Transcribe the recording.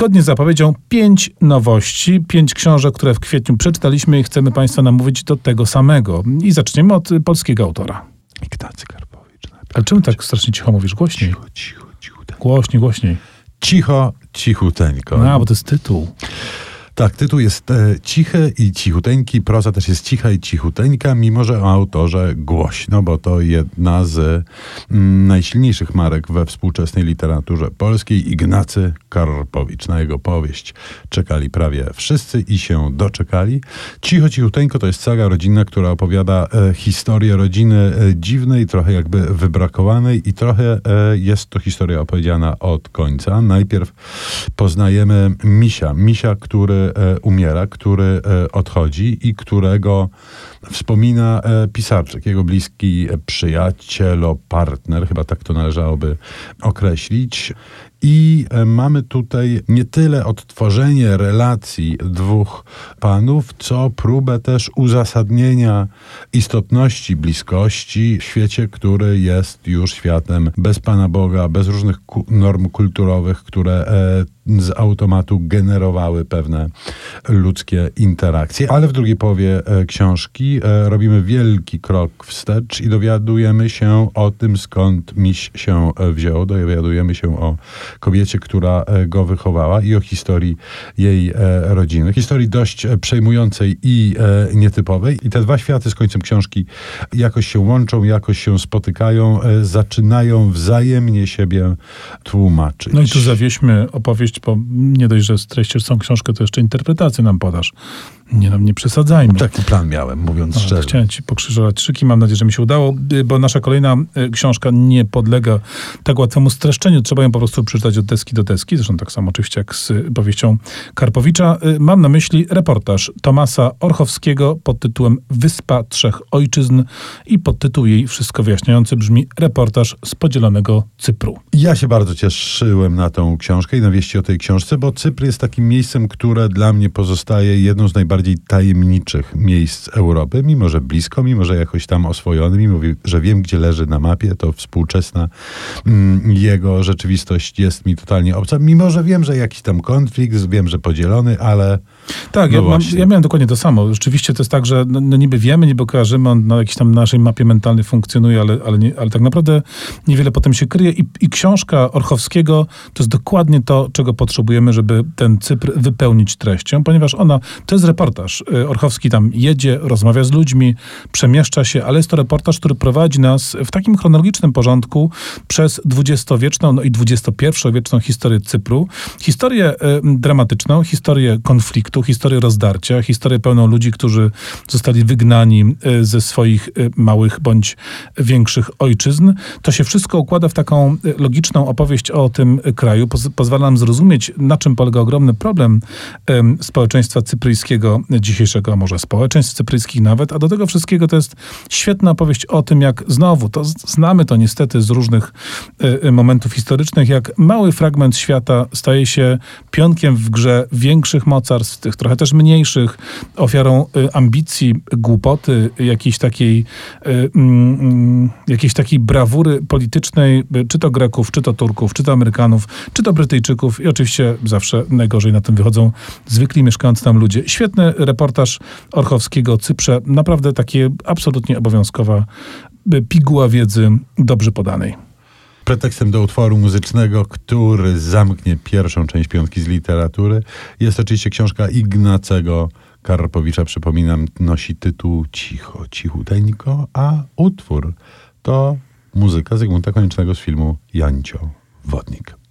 Zgodnie z zapowiedzią pięć nowości, pięć książek, które w kwietniu przeczytaliśmy i chcemy Państwa namówić do tego samego. I zaczniemy od polskiego autora. Ignacy Karpowicz. Ale czemu tak strasznie cicho mówisz? Głośniej. Cicho, cicho, cicho. Głośniej, głośniej. Cicho, cichuteńko. No, bo to jest tytuł. Tak, tytuł jest e, cichy i cichuteńki, proza też jest cicha i cichuteńka, mimo że o autorze głośno, bo to jedna z mm, najsilniejszych marek we współczesnej literaturze polskiej. Ignacy Karpowicz. Na jego powieść czekali prawie wszyscy i się doczekali. Cicho, cichuteńko to jest saga rodzinna, która opowiada e, historię rodziny e, dziwnej, trochę jakby wybrakowanej i trochę e, jest to historia opowiedziana od końca. Najpierw poznajemy Misia. Misia, który umiera, który e, odchodzi i którego wspomina e, pisarczyk, jego bliski przyjaciel, partner, chyba tak to należałoby określić. I e, mamy tutaj nie tyle odtworzenie relacji dwóch panów, co próbę też uzasadnienia istotności bliskości w świecie, który jest już światem bez Pana Boga, bez różnych norm kulturowych, które e, z automatu generowały pewne ludzkie interakcje. Ale w drugiej połowie e, książki robimy wielki krok wstecz i dowiadujemy się o tym, skąd miś się wziął. Dowiadujemy się o kobiecie, która e, go wychowała i o historii jej e, rodziny. Historii dość e, przejmującej i nietypowej. I te dwa światy z końcem książki jakoś się łączą, jakoś się spotykają, zaczynają wzajemnie siebie tłumaczyć. No i tu zawieźmy opowieść, bo nie dość, że streścisz całą książkę, to jeszcze interpretację nam podasz. Nie, no, nie przesadzajmy. Taki plan miałem, mówiąc Ale szczerze. Chciałem ci pokrzyżować szyki, mam nadzieję, że mi się udało, y, bo nasza kolejna y, książka nie podlega tak łatwemu streszczeniu. Trzeba ją po prostu przeczytać od deski do deski, zresztą tak samo oczywiście jak z y, powieścią Karpowicza. Mam na myśli reportaż Tomasa Orchowskiego pod tytułem Wyspa Trzech Ojczyzn i podtytuł jej wszystko wyjaśniający brzmi Reportaż z podzielonego Cypru. Ja się bardzo cieszyłem na tą książkę i na wieści o tej książce, bo Cypr jest takim miejscem, które dla mnie pozostaje jedną z najbardziej tajemniczych miejsc Europy, mimo że blisko, mimo że jakoś tam oswojony, mimo że wiem, gdzie leży na mapie, to współczesna mm, jego rzeczywistość jest mi totalnie obca, mimo że wiem, że jakiś tam konflikt, wiem, że podzielony, ale Tak, No ja, mam, ja miałem dokładnie to samo. Rzeczywiście to jest tak, że no, no niby wiemy, niby kojarzymy, on na jakiejś tam naszej mapie mentalnej funkcjonuje, ale, ale, nie, ale tak naprawdę niewiele potem się kryje. I, I książka Orchowskiego to jest dokładnie to, czego potrzebujemy, żeby ten Cypr wypełnić treścią, ponieważ ona, to jest reportaż. Y, Orchowski tam jedzie, rozmawia z ludźmi, przemieszcza się, ale jest to reportaż, który prowadzi nas w takim chronologicznym porządku przez dwudziestowieczną, no i XXI-wieczną historię Cypru. Historię y, dramatyczną, historię konfliktu, historię rozdarcia, historię pełną ludzi, którzy zostali wygnani y, ze swoich małych bądź większych ojczyzn. To się wszystko układa w taką logiczną opowieść o tym kraju. Poz pozwala nam zrozumieć, na czym polega ogromny problem em, społeczeństwa cypryjskiego dzisiejszego, może społeczeństw cypryjskich nawet, a do tego wszystkiego to jest świetna opowieść o tym, jak znowu, to znamy to niestety z różnych y, y, momentów historycznych, jak mały fragment świata staje się pionkiem w grze większych mocarstw, tych trochę też mniejszych, ofiarą y, ambicji, głupoty, jakiejś takiej, mm, mm, jakiejś takiej brawury politycznej, czy to Greków, czy to Turków, czy to Amerykanów, czy to Brytyjczyków i oczywiście zawsze najgorzej na tym wychodzą zwykli mieszkający tam ludzie. Świetny reportaż Orchowskiego o Cyprze, naprawdę takie absolutnie obowiązkowa piguła wiedzy dobrze podanej. Pretekstem do utworu muzycznego, który zamknie pierwszą część piątki z literatury, jest oczywiście książka Ignacego Karpowicza. Przypominam, nosi tytuł Cicho, cichuteńko, a utwór to muzyka Zygmunta Koniecznego z filmu Jancio Wodnik.